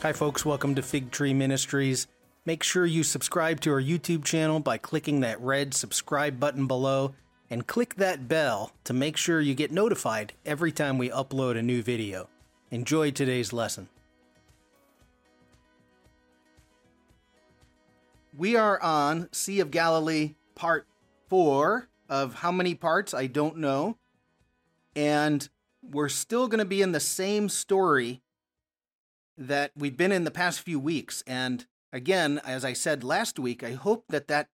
Hi, folks. Welcome to Fig Tree Ministries. Make sure you subscribe to our YouTube channel by clicking that red subscribe button below and click that bell to make sure you get notified every time we upload a new video. Enjoy today's lesson. We are on Sea of Galilee part four of how many parts, I don't know. And we're still going to be in the same story that we've been in the past few weeks. And again, as I said last week, I hope that that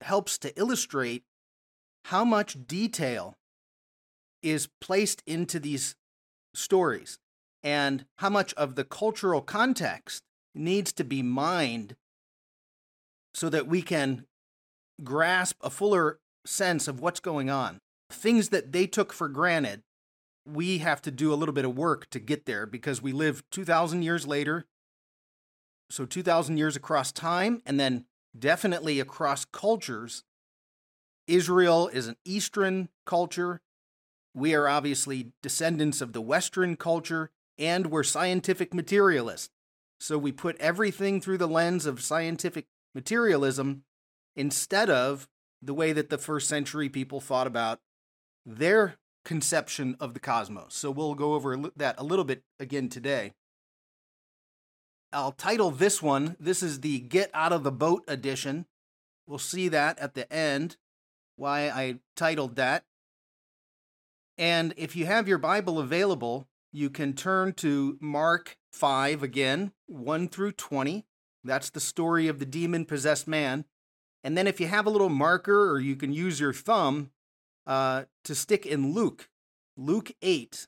helps to illustrate how much detail is placed into these stories and how much of the cultural context needs to be mined so that we can grasp a fuller sense of what's going on. Things that they took for granted we have to do a little bit of work to get there because we live 2,000 years later. So 2,000 years across time, and then definitely across cultures. Israel is an Eastern culture. We are obviously descendants of the Western culture, and we're scientific materialists. So we put everything through the lens of scientific materialism instead of the way that the first century people thought about their conception of the cosmos. So we'll go over that a little bit again today. I'll title this one, this is the Get Out of the Boat edition. We'll see that at the end, why I titled that. And if you have your Bible available, you can turn to Mark 5 again, 1 through 20. That's the story of the demon possessed man. And then if you have a little marker or you can use your thumb, uh, to stick in Luke, Luke 8.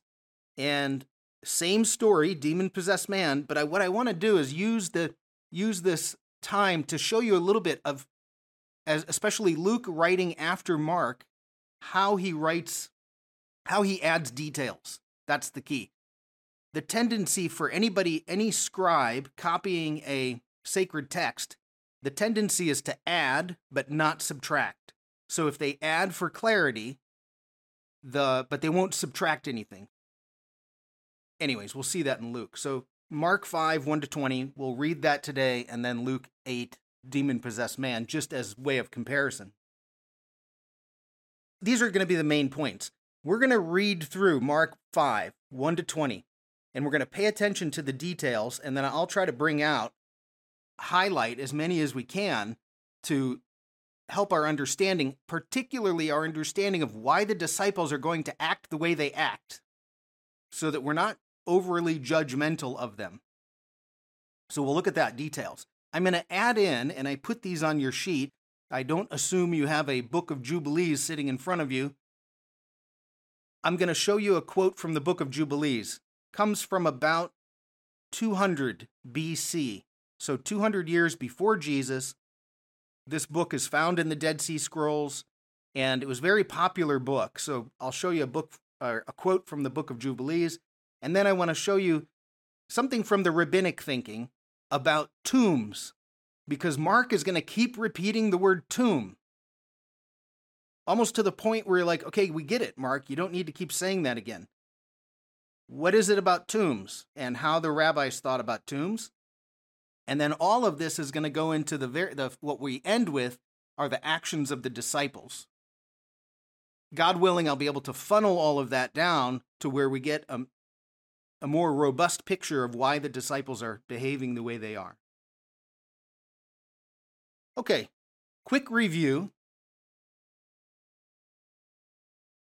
And same story, demon possessed man, but I, what I want to do is use the use this time to show you a little bit of as especially Luke writing after Mark, how he writes how he adds details. That's the key. The tendency for anybody, any scribe copying a sacred text, the tendency is to add but not subtract. So if they add for clarity, the but they won't subtract anything. Anyways, we'll see that in Luke. So Mark 5, 1 to 20, we'll read that today, and then Luke 8, demon possessed man, just as way of comparison. These are going to be the main points. We're going to read through Mark 5, 1 to 20, and we're going to pay attention to the details, and then I'll try to bring out, highlight as many as we can to help our understanding, particularly our understanding of why the disciples are going to act the way they act, so that we're not overly judgmental of them. So we'll look at that details. I'm going to add in, and I put these on your sheet. I don't assume you have a book of Jubilees sitting in front of you. I'm going to show you a quote from the book of Jubilees. Comes from about 200 BC. So 200 years before Jesus, this book is found in the Dead Sea Scrolls, and it was a very popular book. So I'll show you a book, uh, a quote from the Book of Jubilees, and then I want to show you something from the rabbinic thinking about tombs, because Mark is going to keep repeating the word tomb, almost to the point where you're like, okay, we get it, Mark. You don't need to keep saying that again. What is it about tombs and how the rabbis thought about tombs? And then all of this is going to go into the, very, the what we end with are the actions of the disciples. God willing, I'll be able to funnel all of that down to where we get a, a more robust picture of why the disciples are behaving the way they are. Okay, quick review.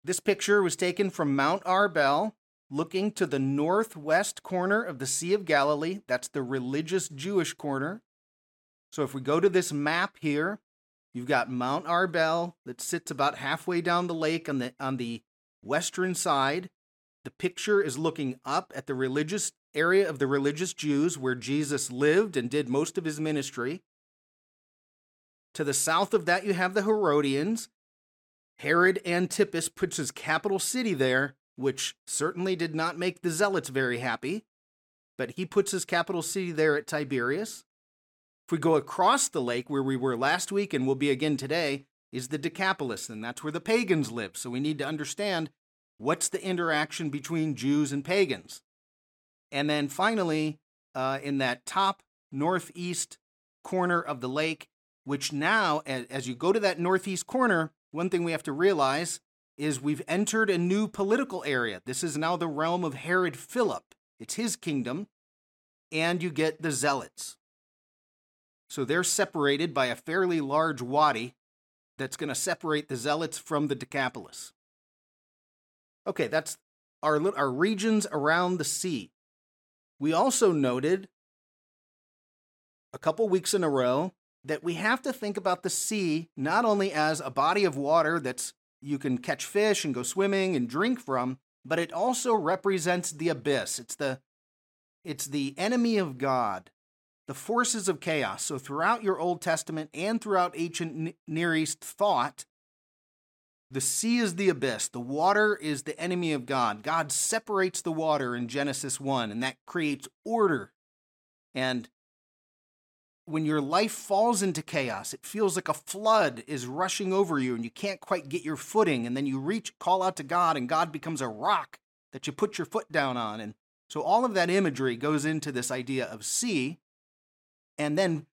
This picture was taken from Mount Arbel looking to the northwest corner of the Sea of Galilee. That's the religious Jewish corner. So if we go to this map here, you've got Mount Arbel that sits about halfway down the lake on the on the western side. The picture is looking up at the religious area of the religious Jews where Jesus lived and did most of his ministry. To the south of that, you have the Herodians. Herod Antipas puts his capital city there, which certainly did not make the Zealots very happy, but he puts his capital city there at Tiberias. If we go across the lake where we were last week and will be again today, is the Decapolis, and that's where the pagans live. So we need to understand what's the interaction between Jews and pagans. And then finally, uh, in that top northeast corner of the lake, which now, as you go to that northeast corner, one thing we have to realize is we've entered a new political area. This is now the realm of Herod Philip. It's his kingdom. And you get the Zealots. So they're separated by a fairly large wadi that's going to separate the Zealots from the Decapolis. Okay, that's our, our regions around the sea. We also noted a couple weeks in a row that we have to think about the sea not only as a body of water that's you can catch fish and go swimming and drink from, but it also represents the abyss. It's the it's the enemy of God, the forces of chaos. So throughout your Old Testament and throughout ancient Near East thought, the sea is the abyss. The water is the enemy of God. God separates the water in Genesis 1, and that creates order. And when your life falls into chaos, it feels like a flood is rushing over you and you can't quite get your footing. And then you reach, call out to God, and God becomes a rock that you put your foot down on. And so all of that imagery goes into this idea of sea. And then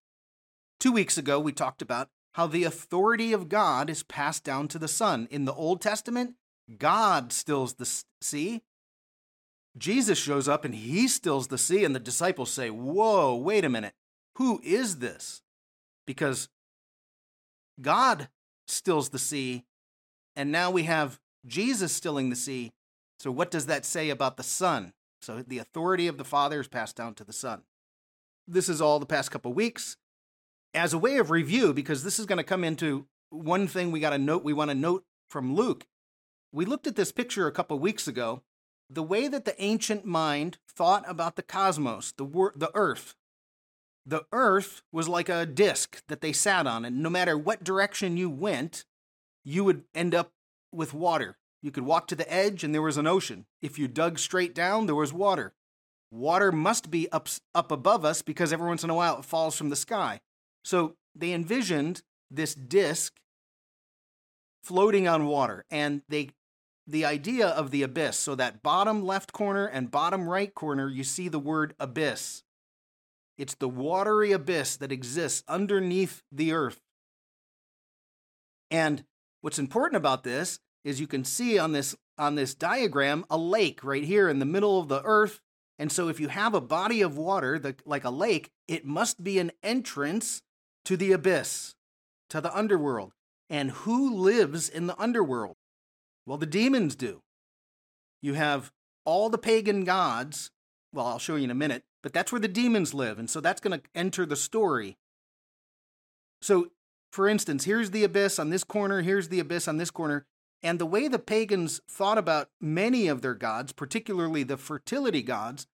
two weeks ago, we talked about how the authority of God is passed down to the Son. In the Old Testament, God stills the sea. Jesus shows up and he stills the sea, and the disciples say, Whoa, wait a minute who is this? Because God stills the sea, and now we have Jesus stilling the sea. So, what does that say about the Son? So, the authority of the Father is passed down to the Son. This is all the past couple weeks. As a way of review, because this is going to come into one thing we got to note, we want to note from Luke. We looked at this picture a couple weeks ago. The way that the ancient mind thought about the cosmos, the, wor- the earth, the earth was like a disk that they sat on, and no matter what direction you went, you would end up with water. You could walk to the edge and there was an ocean. If you dug straight down, there was water. Water must be up, up above us because every once in a while it falls from the sky. So they envisioned this disk floating on water, and they the idea of the abyss. So that bottom left corner and bottom right corner, you see the word abyss. It's the watery abyss that exists underneath the earth. And what's important about this is you can see on this on this diagram a lake right here in the middle of the earth. And so if you have a body of water the, like a lake, it must be an entrance to the abyss, to the underworld. And who lives in the underworld? Well, the demons do. You have all the pagan gods. Well, I'll show you in a minute but that's where the demons live. And so that's going to enter the story. So, for instance, here's the abyss on this corner, here's the abyss on this corner. And the way the pagans thought about many of their gods, particularly the fertility gods,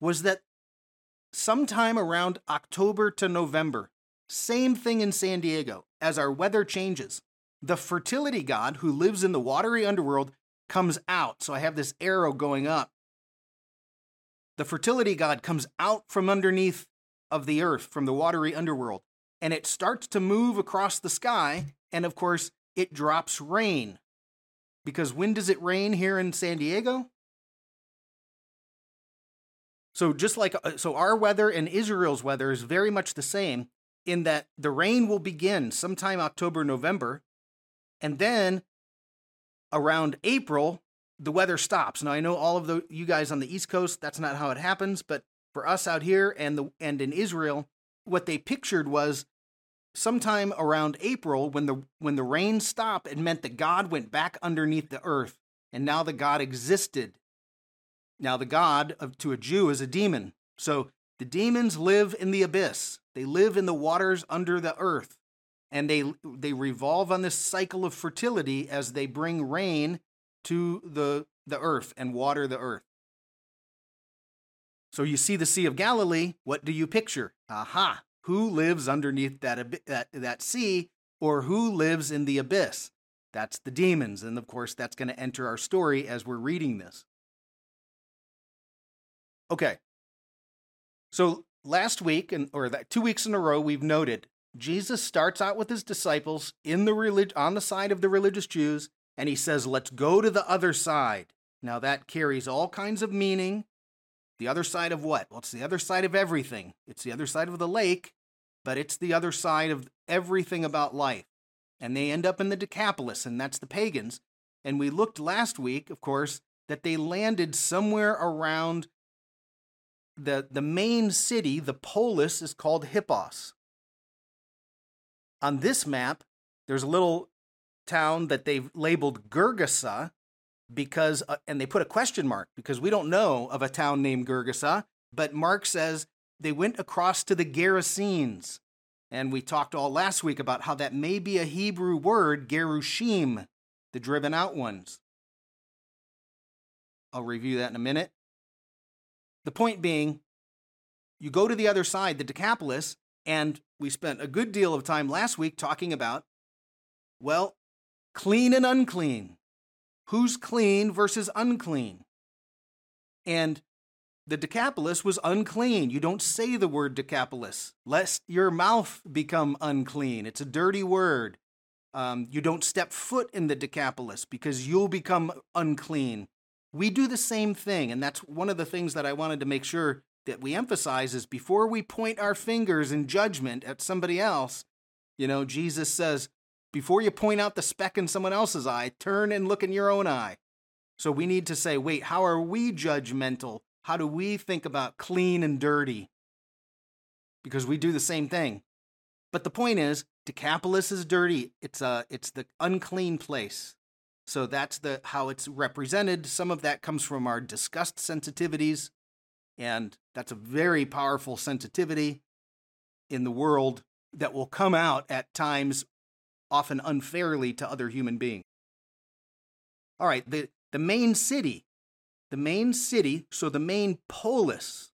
was that sometime around October to November, same thing in San Diego, as our weather changes, the fertility god who lives in the watery underworld comes out. So I have this arrow going up the fertility god comes out from underneath of the earth, from the watery underworld, and it starts to move across the sky. And of course, it drops rain. Because when does it rain here in San Diego? So just like uh, so our weather and Israel's weather is very much the same in that the rain will begin sometime October November and then around April the weather stops. Now I know all of the you guys on the East Coast, that's not how it happens, but for us out here and the and in Israel, what they pictured was sometime around April when the when the rain stopped, it meant that God went back underneath the earth, and now the God existed. Now the God of, to a Jew is a demon. So the demons live in the abyss. They live in the waters under the earth. And they they revolve on this cycle of fertility as they bring rain to the, the earth and water the earth. So you see the Sea of Galilee, what do you picture? Aha, who lives underneath that, that, that sea or who lives in the abyss? That's the demons. And of course, that's going to enter our story as we're reading this. Okay. So last week, and or that two weeks in a row, we've noted Jesus starts out with his disciples in the relig- on the side of the religious Jews and he says, Let's go to the other side. Now, that carries all kinds of meaning. The other side of what? Well, it's the other side of everything. It's the other side of the lake, but it's the other side of everything about life. And they end up in the Decapolis, and that's the pagans. And we looked last week, of course, that they landed somewhere around the, the main city, the polis, is called Hippos. On this map, there's a little town that they've labeled Gergesa because, uh, and they put a question mark because we don't know of a town named Gergesa, but Mark says they went across to the Gerasenes. And we talked all last week about how that may be a Hebrew word, Gerushim, the driven out ones. I'll review that in a minute. The point being, you go to the other side, the Decapolis, and we spent a good deal of time last week talking about, well, clean and unclean. Who's clean versus unclean? And the Decapolis was unclean. You don't say the word Decapolis, lest your mouth become unclean. It's a dirty word. Um, you don't step foot in the Decapolis because you'll become unclean. We do the same thing, and that's one of the things that I wanted to make sure that we emphasize is before we point our fingers in judgment at somebody else, you know, Jesus says, before you point out the speck in someone else's eye, turn and look in your own eye. So we need to say, wait, how are we judgmental? How do we think about clean and dirty? Because we do the same thing. But the point is, Decapolis is dirty. It's a it's the unclean place. So that's the how it's represented. Some of that comes from our disgust sensitivities, and that's a very powerful sensitivity in the world that will come out at times often unfairly to other human beings. All right, the, the main city, the main city, so the main polis,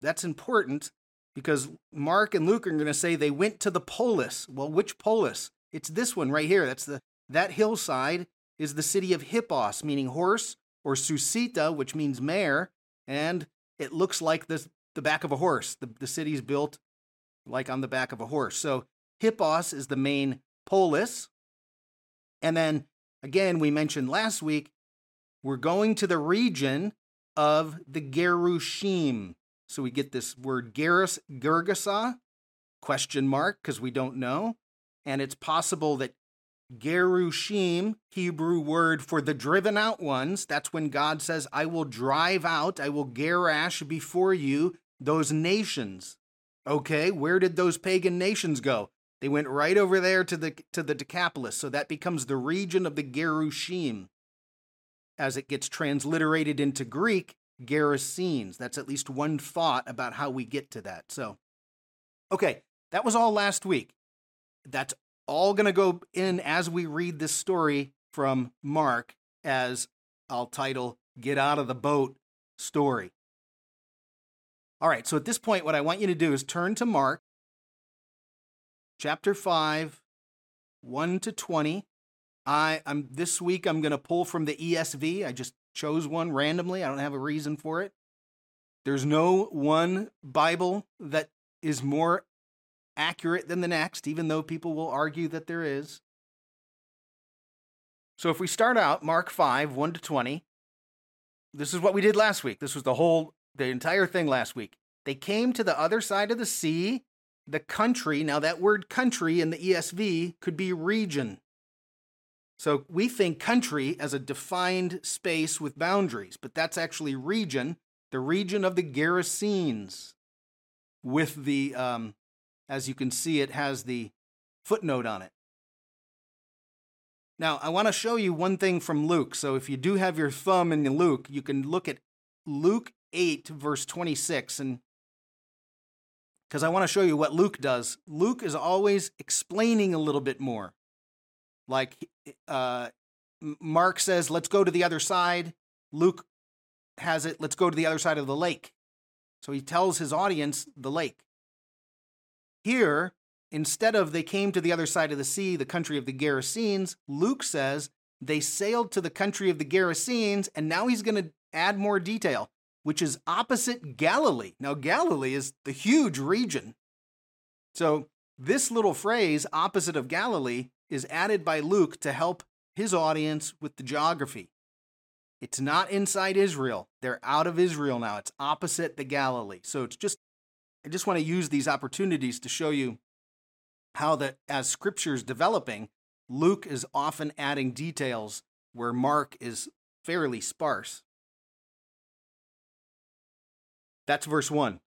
that's important because Mark and Luke are going to say they went to the polis. Well, which polis? It's this one right here. That's the that hillside is the city of Hippos, meaning horse, or Susita, which means mare, and it looks like the the back of a horse. The, the city's built like on the back of a horse. So Hippos is the main polis. And then again, we mentioned last week, we're going to the region of the Gerushim. So we get this word Gerus, Gergesa, question mark, because we don't know. And it's possible that Gerushim, Hebrew word for the driven out ones, that's when God says, I will drive out, I will gerash before you those nations. Okay, where did those pagan nations go? They went right over there to the to the Decapolis, so that becomes the region of the Gerushim. As it gets transliterated into Greek, Gerasenes. That's at least one thought about how we get to that. So, okay, that was all last week. That's all going to go in as we read this story from Mark, as I'll title "Get Out of the Boat" story. All right, so at this point, what I want you to do is turn to Mark chapter 5, 1 to 20. I, I'm this week I'm going to pull from the ESV. I just chose one randomly. I don't have a reason for it. There's no one Bible that is more accurate than the next, even though people will argue that there is. So if we start out Mark 5, 1 to 20, this is what we did last week. This was the whole, the entire thing last week. They came to the other side of the sea the country, now that word country in the ESV could be region. So we think country as a defined space with boundaries, but that's actually region, the region of the Gerasenes. With the, um, as you can see, it has the footnote on it. Now, I want to show you one thing from Luke. So if you do have your thumb in Luke, you can look at Luke 8, verse 26, and because I want to show you what Luke does. Luke is always explaining a little bit more. Like uh, Mark says, let's go to the other side. Luke has it, let's go to the other side of the lake. So he tells his audience the lake. Here, instead of they came to the other side of the sea, the country of the Gerasenes, Luke says they sailed to the country of the Gerasenes, and now he's going to add more detail which is opposite Galilee. Now, Galilee is the huge region. So, this little phrase, opposite of Galilee, is added by Luke to help his audience with the geography. It's not inside Israel. They're out of Israel now. It's opposite the Galilee. So it's just, I just want to use these opportunities to show you how that as scripture is developing, Luke is often adding details where Mark is fairly sparse. That's verse 1.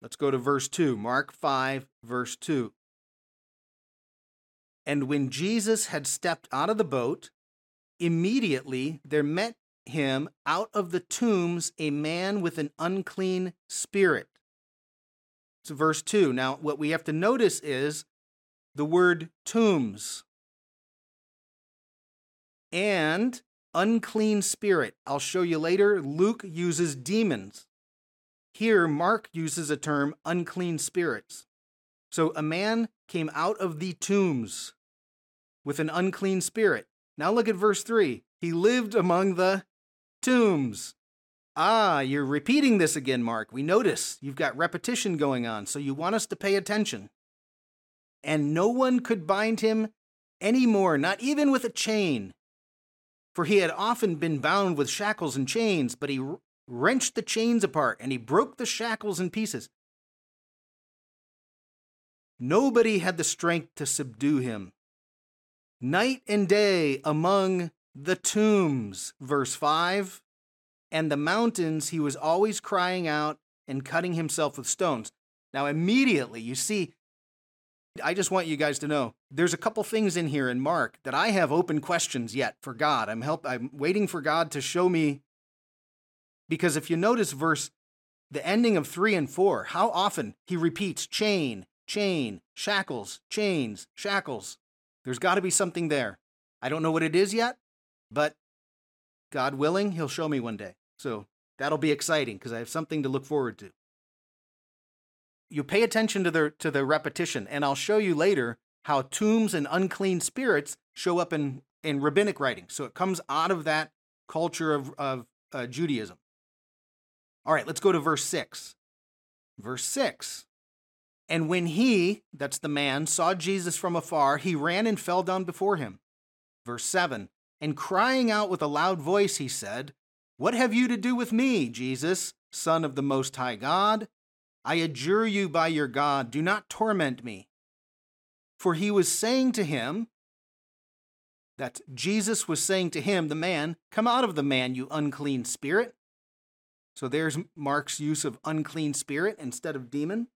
Let's go to verse 2. Mark 5, verse 2. And when Jesus had stepped out of the boat, immediately there met him out of the tombs a man with an unclean spirit. It's verse 2. Now, what we have to notice is the word tombs and unclean spirit. I'll show you later. Luke uses demons. Here, Mark uses a term unclean spirits. So a man came out of the tombs with an unclean spirit. Now look at verse 3. He lived among the tombs. Ah, you're repeating this again, Mark. We notice you've got repetition going on, so you want us to pay attention. And no one could bind him any more, not even with a chain. For he had often been bound with shackles and chains, but he wrenched the chains apart and he broke the shackles in pieces. Nobody had the strength to subdue him. Night and day among the tombs, verse 5, and the mountains, he was always crying out and cutting himself with stones. Now, immediately, you see, I just want you guys to know there's a couple things in here in Mark that I have open questions yet for God. I'm help I'm waiting for God to show me because if you notice verse the ending of 3 and 4, how often he repeats chain, chain, shackles, chains, shackles. There's got to be something there. I don't know what it is yet, but God willing, He'll show me one day. So that'll be exciting because I have something to look forward to. You pay attention to the to the repetition, and I'll show you later how tombs and unclean spirits show up in in rabbinic writing. So it comes out of that culture of of uh, Judaism. All right, let's go to verse six. Verse six. And when he, that's the man, saw Jesus from afar, he ran and fell down before him. Verse 7 And crying out with a loud voice, he said, What have you to do with me, Jesus, Son of the Most High God? I adjure you by your God, do not torment me. For he was saying to him, that Jesus was saying to him, the man, Come out of the man, you unclean spirit. So there's Mark's use of unclean spirit instead of demon.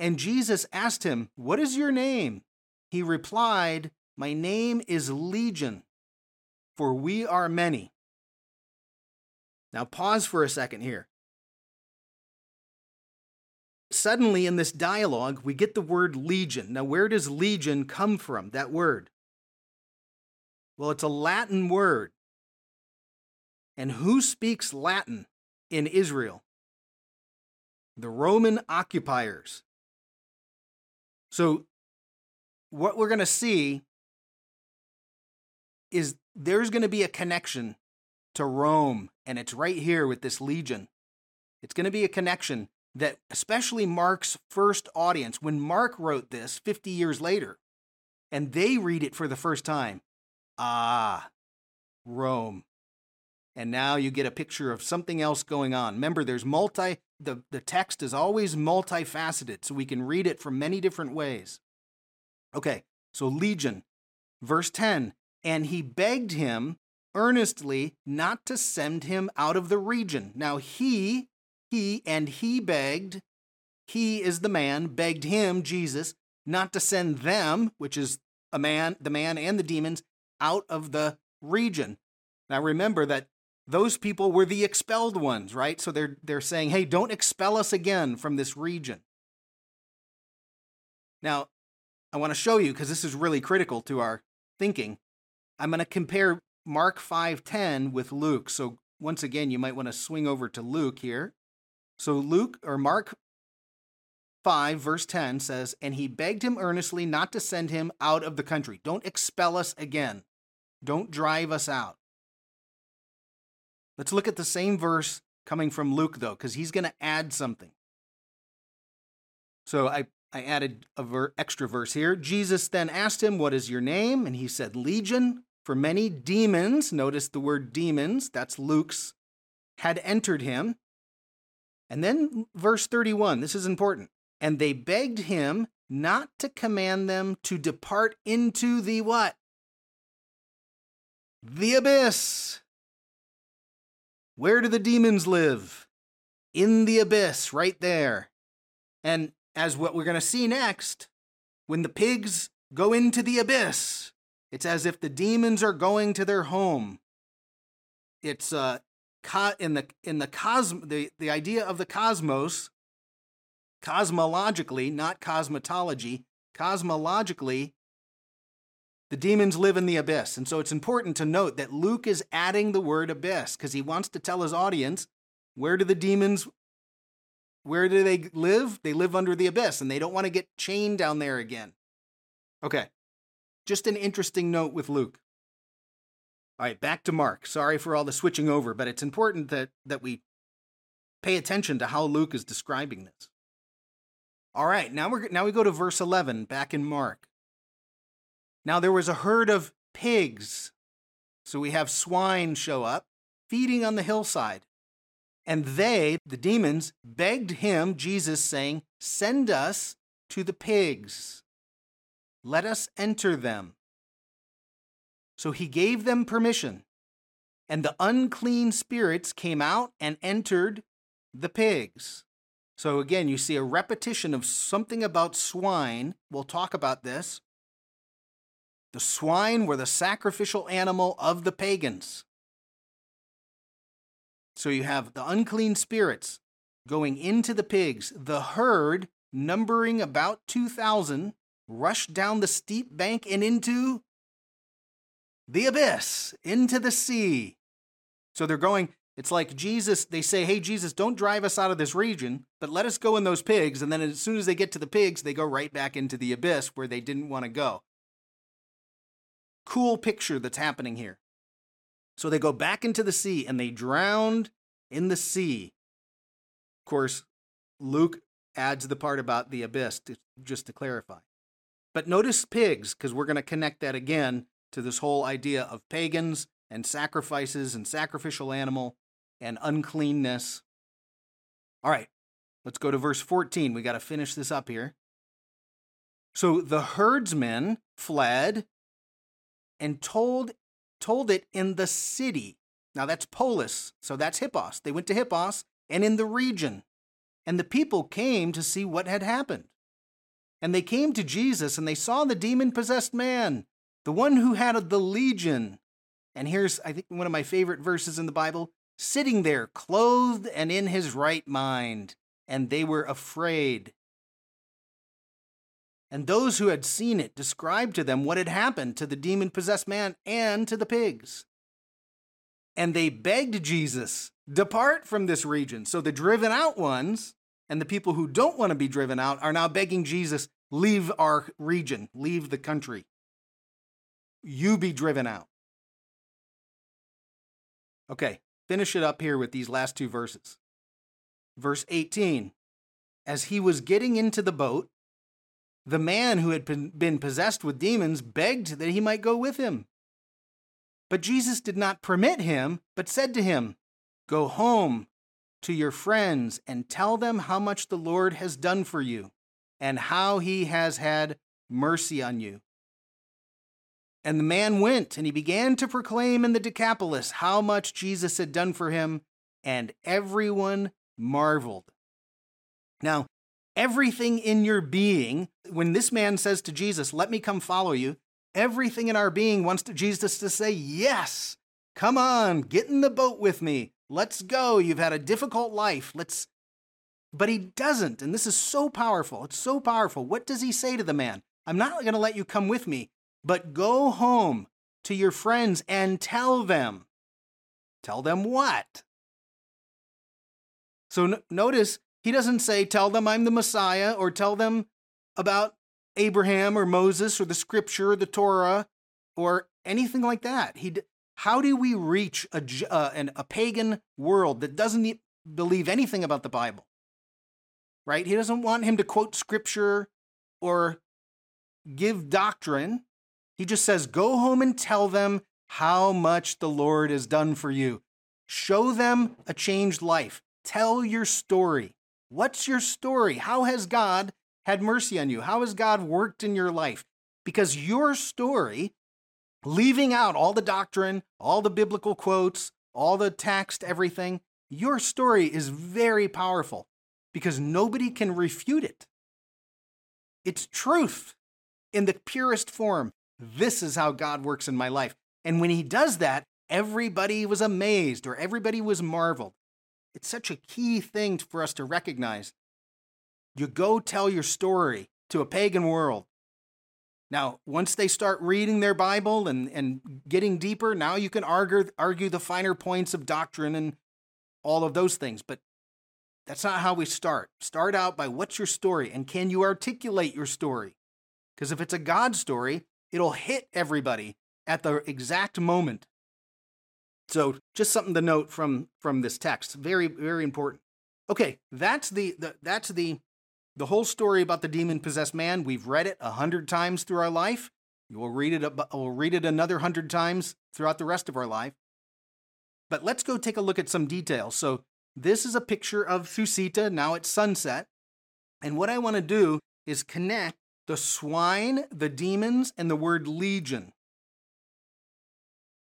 And Jesus asked him, What is your name? He replied, My name is Legion, for we are many. Now, pause for a second here. Suddenly, in this dialogue, we get the word legion. Now, where does legion come from, that word? Well, it's a Latin word. And who speaks Latin in Israel? The Roman occupiers. So, what we're going to see is there's going to be a connection to Rome, and it's right here with this legion. It's going to be a connection that, especially Mark's first audience, when Mark wrote this 50 years later, and they read it for the first time, ah, Rome. And now you get a picture of something else going on. Remember, there's multi the, the text is always multifaceted, so we can read it from many different ways. Okay, so Legion, verse 10 And he begged him earnestly not to send him out of the region. Now, he, he, and he begged, he is the man, begged him, Jesus, not to send them, which is a man, the man and the demons, out of the region. Now remember that those people were the expelled ones, right? So they're they're saying, "Hey, don't expel us again from this region." Now, I want to show you because this is really critical to our thinking. I'm going to compare Mark 5:10 with Luke. So once again, you might want to swing over to Luke here. So Luke or Mark 5 verse 10 says, "And he begged him earnestly not to send him out of the country. Don't expel us again. Don't drive us out." Let's look at the same verse coming from Luke, though, because he's going to add something. So I, I added a ver- extra verse here. Jesus then asked him, What is your name? And he said, Legion, For many demons, notice the word demons, that's Luke's, had entered him. And then verse 31, this is important. And they begged him not to command them to depart into the what? The abyss. Where do the demons live? In the abyss, right there. And as what we're going to see next, when the pigs go into the abyss, it's as if the demons are going to their home. It's uh, in the in the cosm the, the idea of the cosmos, cosmologically, not cosmetology, cosmologically, the demons live in the abyss. And so it's important to note that Luke is adding the word abyss because he wants to tell his audience where do the demons where do they live? They live under the abyss and they don't want to get chained down there again. Okay. Just an interesting note with Luke. All right, back to Mark. Sorry for all the switching over, but it's important that that we pay attention to how Luke is describing this. All right, now we're now we go to verse 11 back in Mark. Now there was a herd of pigs. So we have swine show up feeding on the hillside. And they, the demons, begged him, Jesus, saying, Send us to the pigs. Let us enter them. So he gave them permission. And the unclean spirits came out and entered the pigs. So again, you see a repetition of something about swine. We'll talk about this. The swine were the sacrificial animal of the pagans. So you have the unclean spirits going into the pigs. The herd, numbering about 2,000, rushed down the steep bank and into the abyss, into the sea. So they're going, it's like Jesus, they say, Hey, Jesus, don't drive us out of this region, but let us go in those pigs. And then as soon as they get to the pigs, they go right back into the abyss where they didn't want to go. Cool picture that's happening here. So they go back into the sea and they drowned in the sea. Of course, Luke adds the part about the abyss to, just to clarify. But notice pigs, because we're going to connect that again to this whole idea of pagans and sacrifices and sacrificial animal and uncleanness. All right, let's go to verse 14. We got to finish this up here. So the herdsmen fled and told told it in the city. Now that's polis, so that's Hippos. They went to Hippos and in the region. And the people came to see what had happened. And they came to Jesus and they saw the demon possessed man, the one who had the legion. And here's, I think, one of my favorite verses in the Bible sitting there, clothed and in his right mind. And they were afraid. And those who had seen it described to them what had happened to the demon possessed man and to the pigs. And they begged Jesus, Depart from this region. So the driven out ones and the people who don't want to be driven out are now begging Jesus, Leave our region, leave the country. You be driven out. Okay, finish it up here with these last two verses. Verse 18 As he was getting into the boat, the man who had been possessed with demons begged that he might go with him. But Jesus did not permit him, but said to him, Go home to your friends and tell them how much the Lord has done for you and how he has had mercy on you. And the man went and he began to proclaim in the Decapolis how much Jesus had done for him, and everyone marveled. Now, everything in your being, when this man says to Jesus, Let me come follow you, everything in our being wants to Jesus to say, Yes, come on, get in the boat with me. Let's go. You've had a difficult life. Let's. But he doesn't. And this is so powerful. It's so powerful. What does he say to the man? I'm not going to let you come with me, but go home to your friends and tell them. Tell them what? So n- notice he doesn't say, Tell them I'm the Messiah, or tell them about Abraham or Moses or the scripture or the Torah or anything like that. He, how do we reach a, uh, an, a pagan world that doesn't believe anything about the Bible? Right? He doesn't want him to quote scripture or give doctrine. He just says, Go home and tell them how much the Lord has done for you. Show them a changed life. Tell your story. What's your story? How has God had mercy on you? How has God worked in your life? Because your story, leaving out all the doctrine, all the biblical quotes, all the text, everything, your story is very powerful because nobody can refute it. It's truth in the purest form. This is how God works in my life. And when he does that, everybody was amazed or everybody was marveled. It's such a key thing for us to recognize. You go tell your story to a pagan world. Now, once they start reading their Bible and, and getting deeper, now you can argue, argue the finer points of doctrine and all of those things. But that's not how we start. Start out by what's your story and can you articulate your story? Because if it's a God story, it'll hit everybody at the exact moment. So just something to note from from this text. Very very important. Okay, that's the, the that's the the whole story about the demon possessed man. We've read it a hundred times through our life. We'll read it. We'll read it another hundred times throughout the rest of our life. But let's go take a look at some details. So this is a picture of Susita. Now it's sunset, and what I want to do is connect the swine, the demons, and the word legion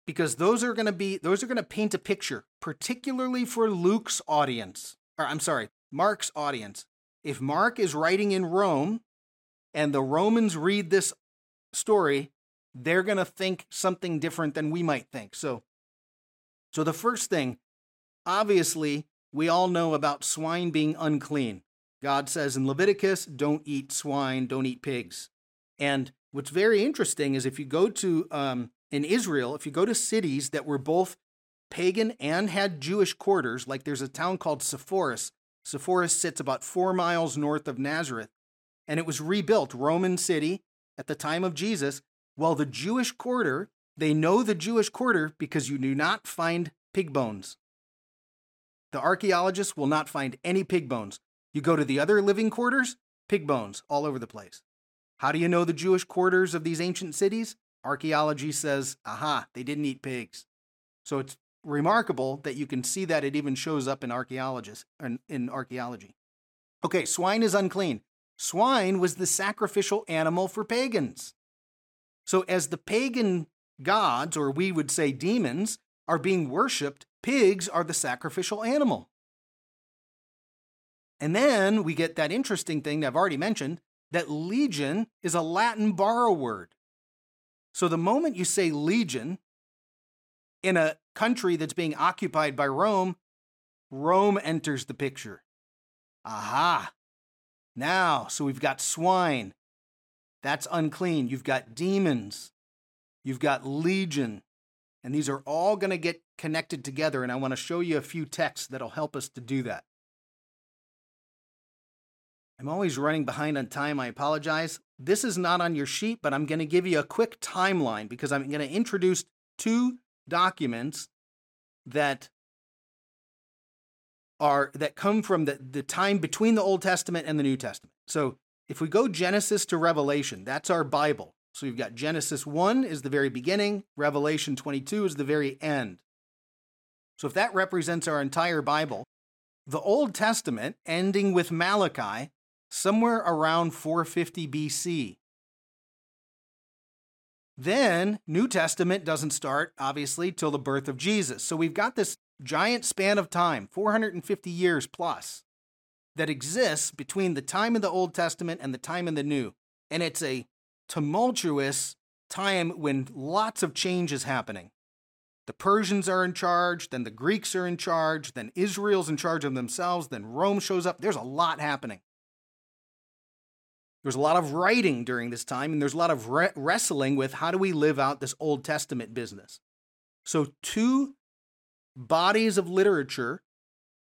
because those are going to be those are going to paint a picture particularly for Luke's audience or I'm sorry Mark's audience. If Mark is writing in Rome and the Romans read this story they're going to think something different than we might think. So so the first thing obviously we all know about swine being unclean. God says in Leviticus don't eat swine don't eat pigs. And what's very interesting is if you go to um, in Israel, if you go to cities that were both pagan and had Jewish quarters, like there's a town called Sepphoris. Sepphoris sits about four miles north of Nazareth, and it was rebuilt, Roman city at the time of Jesus. Well, the Jewish quarter, they know the Jewish quarter because you do not find pig bones. The archaeologists will not find any pig bones. You go to the other living quarters, pig bones all over the place. How do you know the Jewish quarters of these ancient cities? Archaeology says, aha, they didn't eat pigs. So it's remarkable that you can see that it even shows up in archaeologists in archaeology. Okay, swine is unclean. Swine was the sacrificial animal for pagans. So as the pagan gods, or we would say demons, are being worshipped, pigs are the sacrificial animal. And then we get that interesting thing that I've already mentioned that legion is a Latin borrow word. So the moment you say legion in a country that's being occupied by Rome, Rome enters the picture. Aha. Now, so we've got swine. That's unclean. You've got demons. You've got legion. And these are all going to get connected together. And I want to show you a few texts that'll help us to do that. I'm always running behind on time. I apologize. This is not on your sheet, but I'm going to give you a quick timeline because I'm going to introduce two documents that are that come from the, the time between the Old Testament and the New Testament. So if we go Genesis to Revelation, that's our Bible. So you've got Genesis 1 is the very beginning, Revelation 22 is the very end. So if that represents our entire Bible, the Old Testament, ending with Malachi, somewhere around 450 BC. Then, New Testament doesn't start, obviously, till the birth of Jesus. So we've got this giant span of time, 450 years plus, that exists between the time of the Old Testament and the time of the New. And it's a tumultuous time when lots of change is happening. The Persians are in charge, then the Greeks are in charge, then Israel's in charge of themselves, then Rome shows up. There's a lot happening. There's a lot of writing during this time, and there's a lot of re- wrestling with how do we live out this Old Testament business. So, two bodies of literature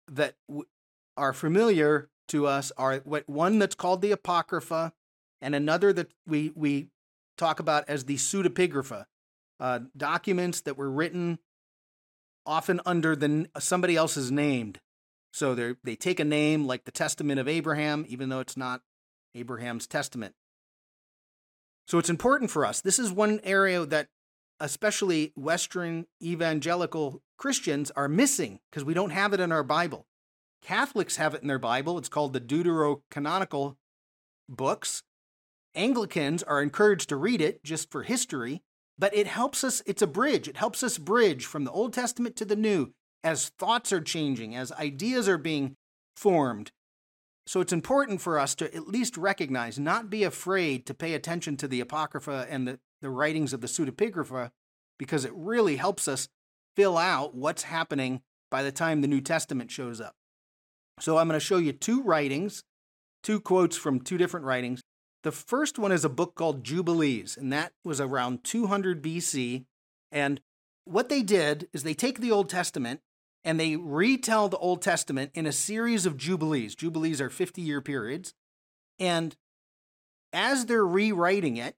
that w- are familiar to us are what one that's called the Apocrypha, and another that we we talk about as the pseudepigrapha, uh, documents that were written often under the somebody else's name. So they they take a name like the Testament of Abraham, even though it's not Abraham's testament. So it's important for us. This is one area that especially Western evangelical Christians, are missing because we don't have it in our Bible. Catholics have it in their Bible. It's called the Deuterocanonical books. Anglicans are encouraged to read it just for history, but it helps us, it's a bridge. It helps us bridge from the Old Testament to the New as thoughts are changing, as ideas are being formed. So it's important for us to at least recognize, not be afraid to pay attention to the Apocrypha and the, the writings of the Pseudepigrapha, because it really helps us fill out what's happening by the time the New Testament shows up. So I'm going to show you two writings, two quotes from two different writings. The first one is a book called Jubilees, and that was around 200 BC. And what they did is they take the Old Testament and they retell the Old Testament in a series of Jubilees. Jubilees are 50 year periods. And as they're rewriting it,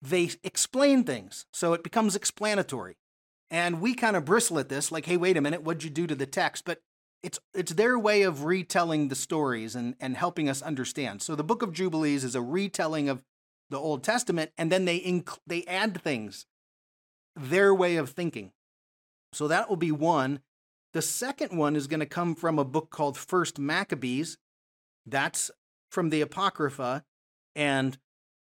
they explain things. So it becomes explanatory. And we kind of bristle at this, like, hey, wait a minute, what'd you do to the text? But it's it's their way of retelling the stories and, and helping us understand. So the book of Jubilees is a retelling of the Old Testament, and then they inc- they add things, their way of thinking. So that will be one. The second one is going to come from a book called First Maccabees. That's from the Apocrypha, and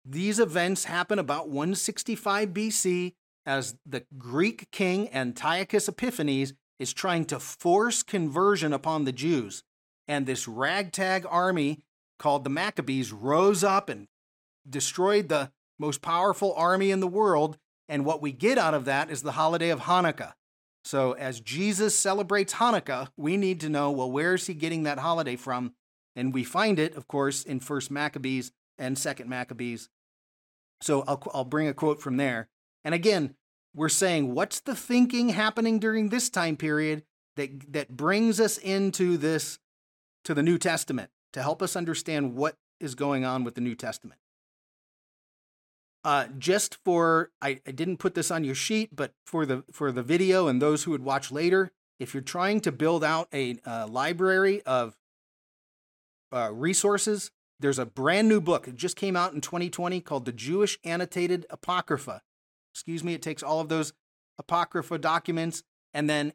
these events happen about 165 BC as the Greek king Antiochus Epiphanes is trying to force conversion upon the Jews. And this ragtag army called the Maccabees rose up and destroyed the most powerful army in the world. And what we get out of that is the holiday of Hanukkah. So, as Jesus celebrates Hanukkah, we need to know well, where is he getting that holiday from? And we find it, of course, in First Maccabees and Second Maccabees. So, I'll, I'll bring a quote from there. And again, we're saying what's the thinking happening during this time period that that brings us into this to the New Testament to help us understand what is going on with the New Testament. Uh, just for I, I didn't put this on your sheet, but for the for the video and those who would watch later, if you're trying to build out a, library of uh, resources, there's a brand new book. It just came out in 2020 called the Jewish Annotated Apocrypha excuse me, it takes all of those apocrypha documents and then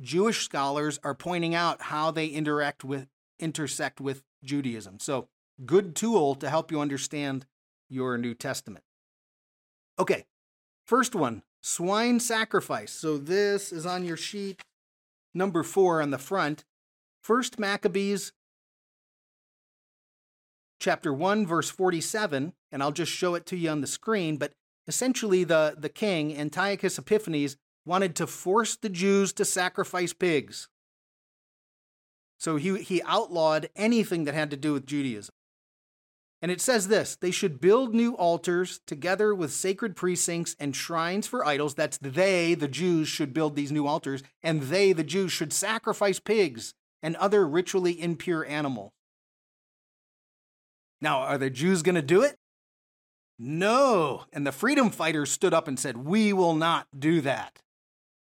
Jewish scholars are pointing out how they interact with intersect with Judaism. So, good tool to help you understand your New Testament. Okay. First one, swine sacrifice. So this is on your sheet number 4 on the front. First Maccabees chapter 1 verse 47 and I'll just show it to you on the screen, but Essentially, the, the king, Antiochus Epiphanes, wanted to force the Jews to sacrifice pigs. So he, he outlawed anything that had to do with Judaism. And it says this they should build new altars together with sacred precincts and shrines for idols. That's they, the Jews, should build these new altars, and they, the Jews, should sacrifice pigs and other ritually impure animals. Now, are the Jews going to do it? No. And the freedom fighters stood up and said, We will not do that.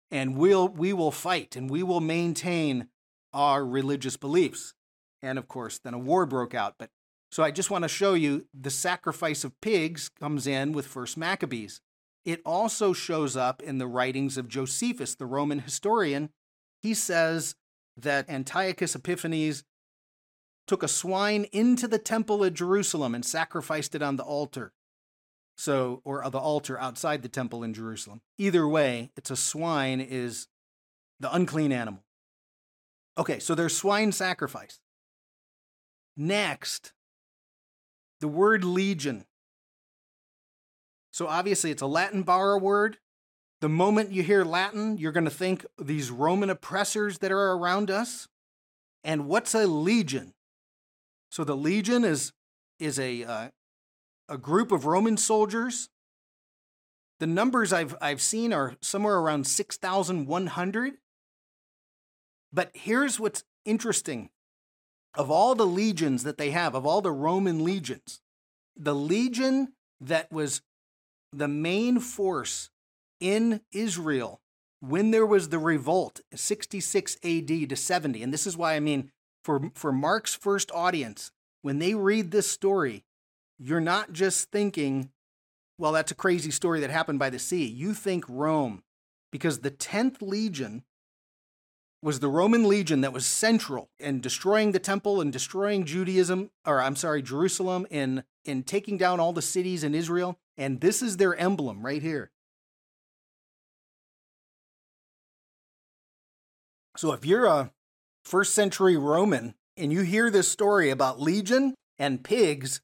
And we'll, we will fight and we will maintain our religious beliefs. And of course, then a war broke out. But so I just want to show you the sacrifice of pigs comes in with First Maccabees. It also shows up in the writings of Josephus, the Roman historian. He says that Antiochus Epiphanes took a swine into the temple at Jerusalem and sacrificed it on the altar. So, or the altar outside the temple in Jerusalem. Either way, it's a swine is the unclean animal. Okay, so there's swine sacrifice. Next, the word legion. So obviously, it's a Latin borrow word. The moment you hear Latin, you're going to think these Roman oppressors that are around us. And what's a legion? So the legion is is a uh, a group of Roman soldiers. The numbers I've, I've seen are somewhere around 6,100. But here's what's interesting of all the legions that they have, of all the Roman legions, the legion that was the main force in Israel when there was the revolt, 66 AD to 70, and this is why I mean, for, for Mark's first audience, when they read this story, you're not just thinking well, that's a crazy story that happened by the sea. You think Rome, because the 10th legion was the Roman legion that was central in destroying the temple and destroying Judaism, or I'm sorry, Jerusalem, in, in taking down all the cities in Israel. And this is their emblem right here. So if you're a first century Roman and you hear this story about legion and pigs,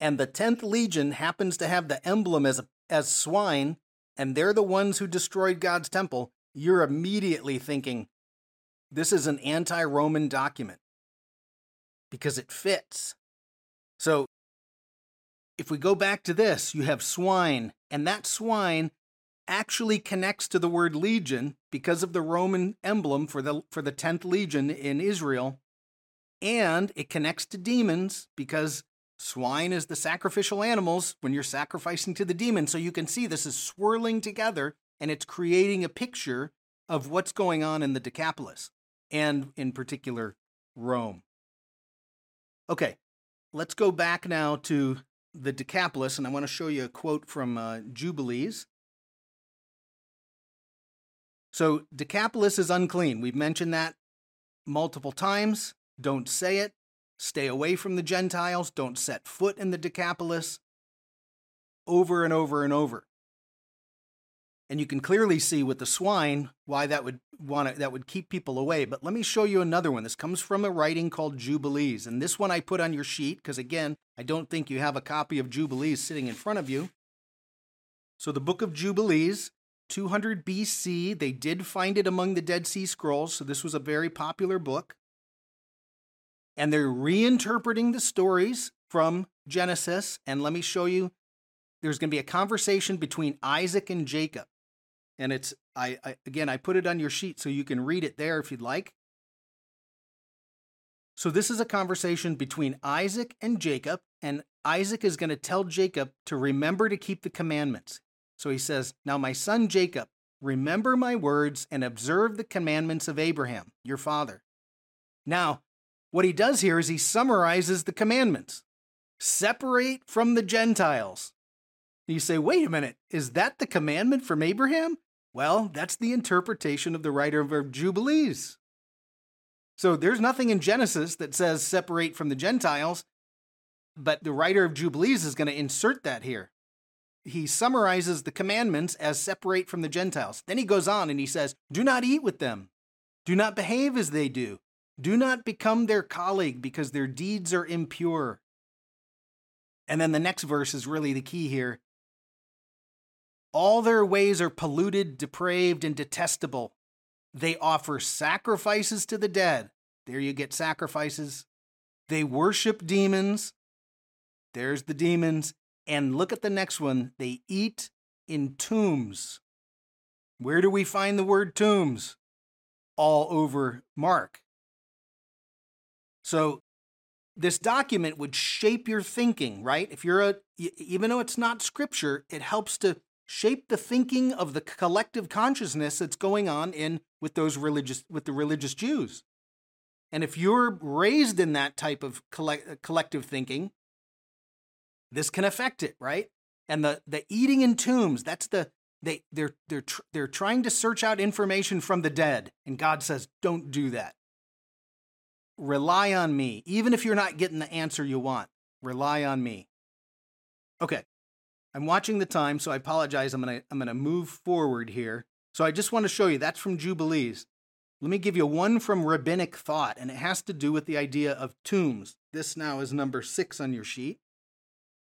and the 10th legion happens to have the emblem as, as swine, and they're the ones who destroyed God's temple, you're immediately thinking, this is an anti Roman document. Because it fits. So if we go back to this, you have swine, and that swine actually connects to the word legion because of the Roman emblem for the for the 10th legion in Israel and it connects to demons because swine is the sacrificial animals when you're sacrificing to the demon. So you can see this is swirling together and it's creating a picture of what's going on in the Decapolis and in particular Rome. Okay, let's go back now to the Decapolis, and I want to show you a quote from uh, Jubilees. So, Decapolis is unclean. We've mentioned that multiple times. Don't say it. Stay away from the Gentiles. Don't set foot in the Decapolis. Over and over and over. And you can clearly see with the swine why that would want to, that would keep people away. But let me show you another one. This comes from a writing called Jubilees. And this one I put on your sheet because again, I don't think you have a copy of Jubilees sitting in front of you. So the book of Jubilees, 200 BC, they did find it among the Dead Sea Scrolls, so this was a very popular book. And they're reinterpreting the stories from Genesis. And let me show you there's going to be a conversation between Isaac and Jacob and it's I, I again I put it on your sheet so you can read it there if you'd like. So this is a conversation between Isaac and Jacob, and Isaac is going to tell Jacob to remember to keep the commandments. So he says, Now, my son Jacob, remember my words and observe the commandments of Abraham, your father. Now, what he does here is he summarizes the commandments separate from the Gentiles. You say, wait a minute, is that the commandment from Abraham? Well, that's the interpretation of the writer of Jubilees. So there's nothing in Genesis that says separate from the Gentiles, but the writer of Jubilees is going to insert that here. He summarizes the commandments as separate from the Gentiles. Then he goes on and he says, Do not eat with them. Do not behave as they do. Do not become their colleague because their deeds are impure. And then the next verse is really the key here. All their ways are polluted, depraved, and detestable. They offer sacrifices to the dead. There you get sacrifices. They worship demons. There's the demons. And look at the next one. They eat in tombs. Where do we find the word tombs? All over Mark. So this document would shape your thinking, right? If you're a, even though it's not scripture, it helps to shape the thinking of the collective consciousness that's going on in with those religious with the religious Jews. And if you're raised in that type of collect, uh, collective thinking, this can affect it, right? And the the eating in tombs, that's the they they're they're tr- they're trying to search out information from the dead, and God says, "Don't do that. Rely on me, even if you're not getting the answer you want. Rely on me." Okay, I'm watching the time, so I apologize. I'm gonna I'm gonna move forward here. So I just want to show you that's from Jubilees. Let me give you one from rabbinic thought, and it has to do with the idea of tombs. This now is number six on your sheet.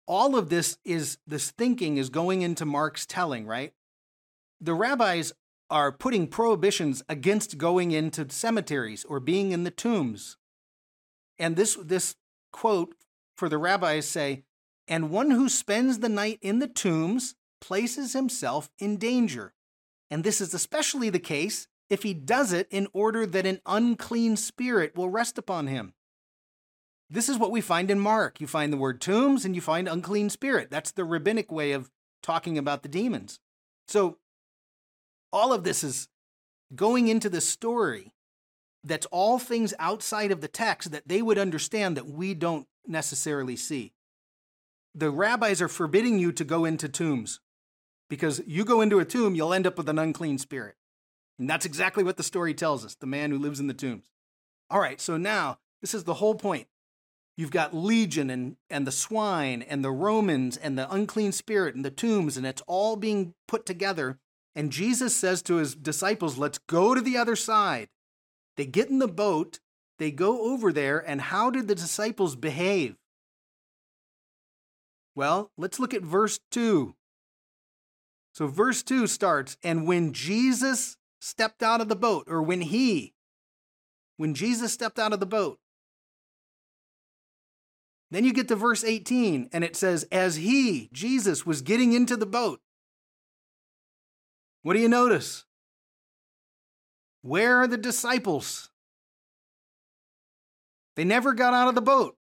All of this is this thinking is going into Mark's telling, right? The rabbis are putting prohibitions against going into cemeteries or being in the tombs. And this this quote for the rabbis say, and one who spends the night in the tombs places himself in danger. And this is especially the case if he does it in order that an unclean spirit will rest upon him. This is what we find in Mark. You find the word tombs and you find unclean spirit. That's the rabbinic way of talking about the demons. So, all of this is going into the story that's all things outside of the text that they would understand that we don't necessarily see. The rabbis are forbidding you to go into tombs because you go into a tomb, you'll end up with an unclean spirit. And that's exactly what the story tells us the man who lives in the tombs. All right, so now this is the whole point. You've got Legion and, and the swine and the Romans and the unclean spirit and the tombs, and it's all being put together. And Jesus says to his disciples, Let's go to the other side. They get in the boat, they go over there, and how did the disciples behave? Well, let's look at verse 2. So, verse 2 starts, And when Jesus stepped out of the boat, or when he, when Jesus stepped out of the boat, then you get to verse 18, and it says, As he, Jesus, was getting into the boat, what do you notice? Where are the disciples? They never got out of the boat.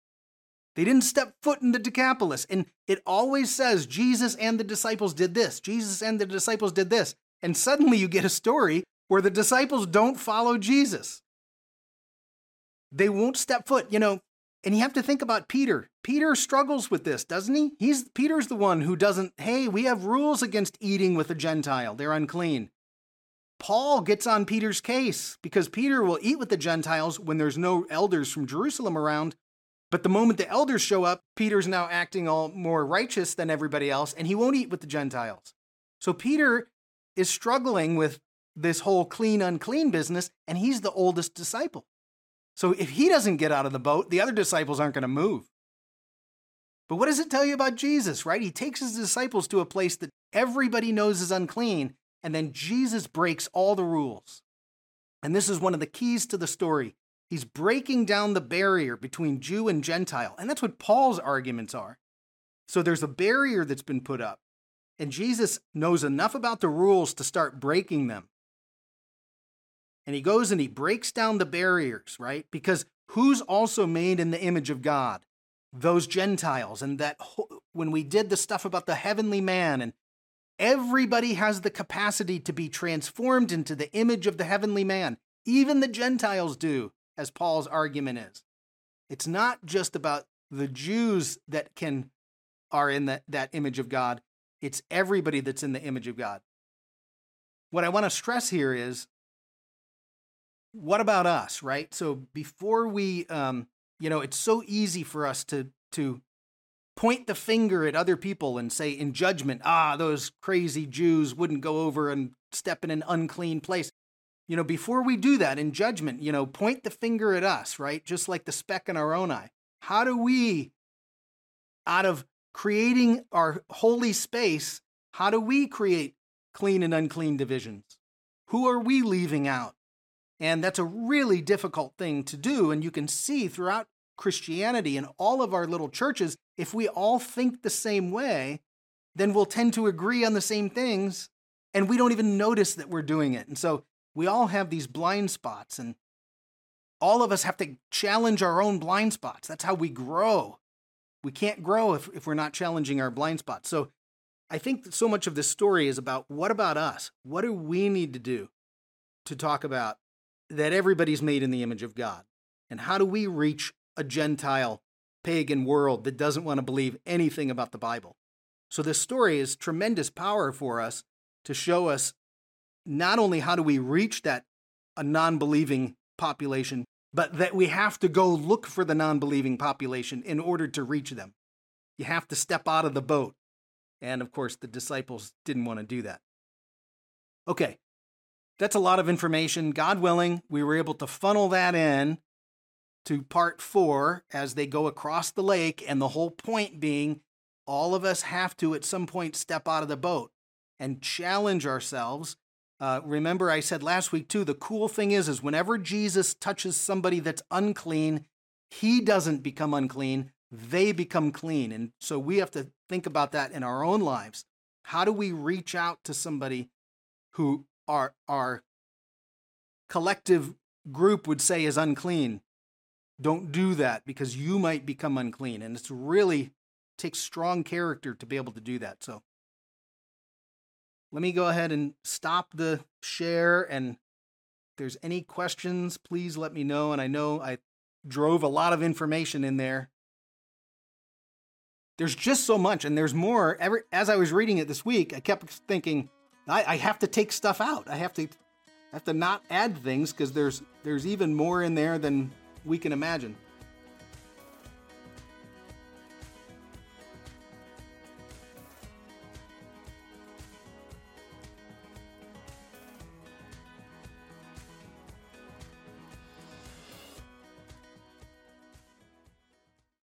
They didn't step foot in the Decapolis. And it always says Jesus and the disciples did this. Jesus and the disciples did this. And suddenly you get a story where the disciples don't follow Jesus. They won't step foot. You know, and you have to think about Peter. Peter struggles with this, doesn't he? He's Peter's the one who doesn't, hey, we have rules against eating with a Gentile. They're unclean. Paul gets on Peter's case because Peter will eat with the Gentiles when there's no elders from Jerusalem around. But the moment the elders show up, Peter's now acting all more righteous than everybody else, and he won't eat with the Gentiles. So Peter is struggling with this whole clean, unclean business, and he's the oldest disciple. So if he doesn't get out of the boat, the other disciples aren't going to move. But what does it tell you about Jesus, right? He takes his disciples to a place that everybody knows is unclean, and then Jesus breaks all the rules. And this is one of the keys to the story. He's breaking down the barrier between Jew and Gentile. And that's what Paul's arguments are. So there's a barrier that's been put up. And Jesus knows enough about the rules to start breaking them and he goes and he breaks down the barriers, right? Because who's also made in the image of God? Those Gentiles. And that when we did the stuff about the heavenly man, and everybody has the capacity to be transformed into the image of the heavenly man, even the Gentiles do, as Paul's argument is. It's not just about the Jews that can are in that, that image of God. It's everybody that's in the image of God. What I want to stress here is what about us, right? So before we, um, you know, it's so easy for us to to point the finger at other people and say in judgment, ah, those crazy Jews wouldn't go over and step in an unclean place. You know, before we do that in judgment, you know, point the finger at us, right? Just like the speck in our own eye. How do we, out of creating our holy space, how do we create clean and unclean divisions? Who are we leaving out? And that's a really difficult thing to do. And you can see throughout Christianity and all of our little churches, if we all think the same way, then we'll tend to agree on the same things and we don't even notice that we're doing it. And so we all have these blind spots and all of us have to challenge our own blind spots. That's how we grow. We can't grow if, if we're not challenging our blind spots. So I think so much of this story is about what about us? What do we need to do to talk about that everybody's made in the image of God. And how do we reach a Gentile pagan world that doesn't want to believe anything about the Bible? So this story is tremendous power for us to show us not only how do we reach that a non-believing population, but that we have to go look for the non-believing population in order to reach them. You have to step out of the boat. And of course, the disciples didn't want to do that. Okay, that's a lot of information. God willing, we were able to funnel that in to part four as they go across the lake. And the whole point being, all of us have to at some point step out of the boat and challenge ourselves. Uh, remember, I said last week too. The cool thing is, is whenever Jesus touches somebody that's unclean, he doesn't become unclean; they become clean. And so we have to think about that in our own lives. How do we reach out to somebody who our our collective group would say is unclean don't do that because you might become unclean and it's really takes strong character to be able to do that so let me go ahead and stop the share and if there's any questions please let me know and i know i drove a lot of information in there there's just so much, and there's more. Every as I was reading it this week, I kept thinking, I, I have to take stuff out. I have to I have to not add things because there's there's even more in there than we can imagine.